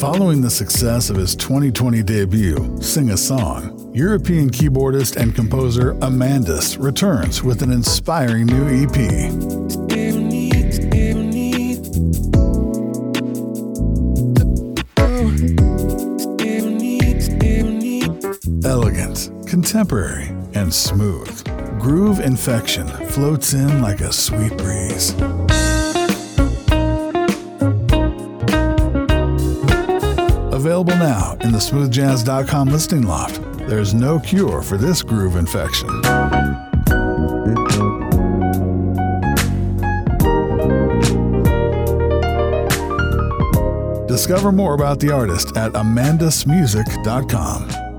Following the success of his 2020 debut, Sing a Song, European keyboardist and composer Amandus returns with an inspiring new EP. Elegant, contemporary, and smooth. Groove Infection floats in like a sweet breeze. Available now in the smoothjazz.com listening loft. There's no cure for this groove infection. Discover more about the artist at amandusmusic.com.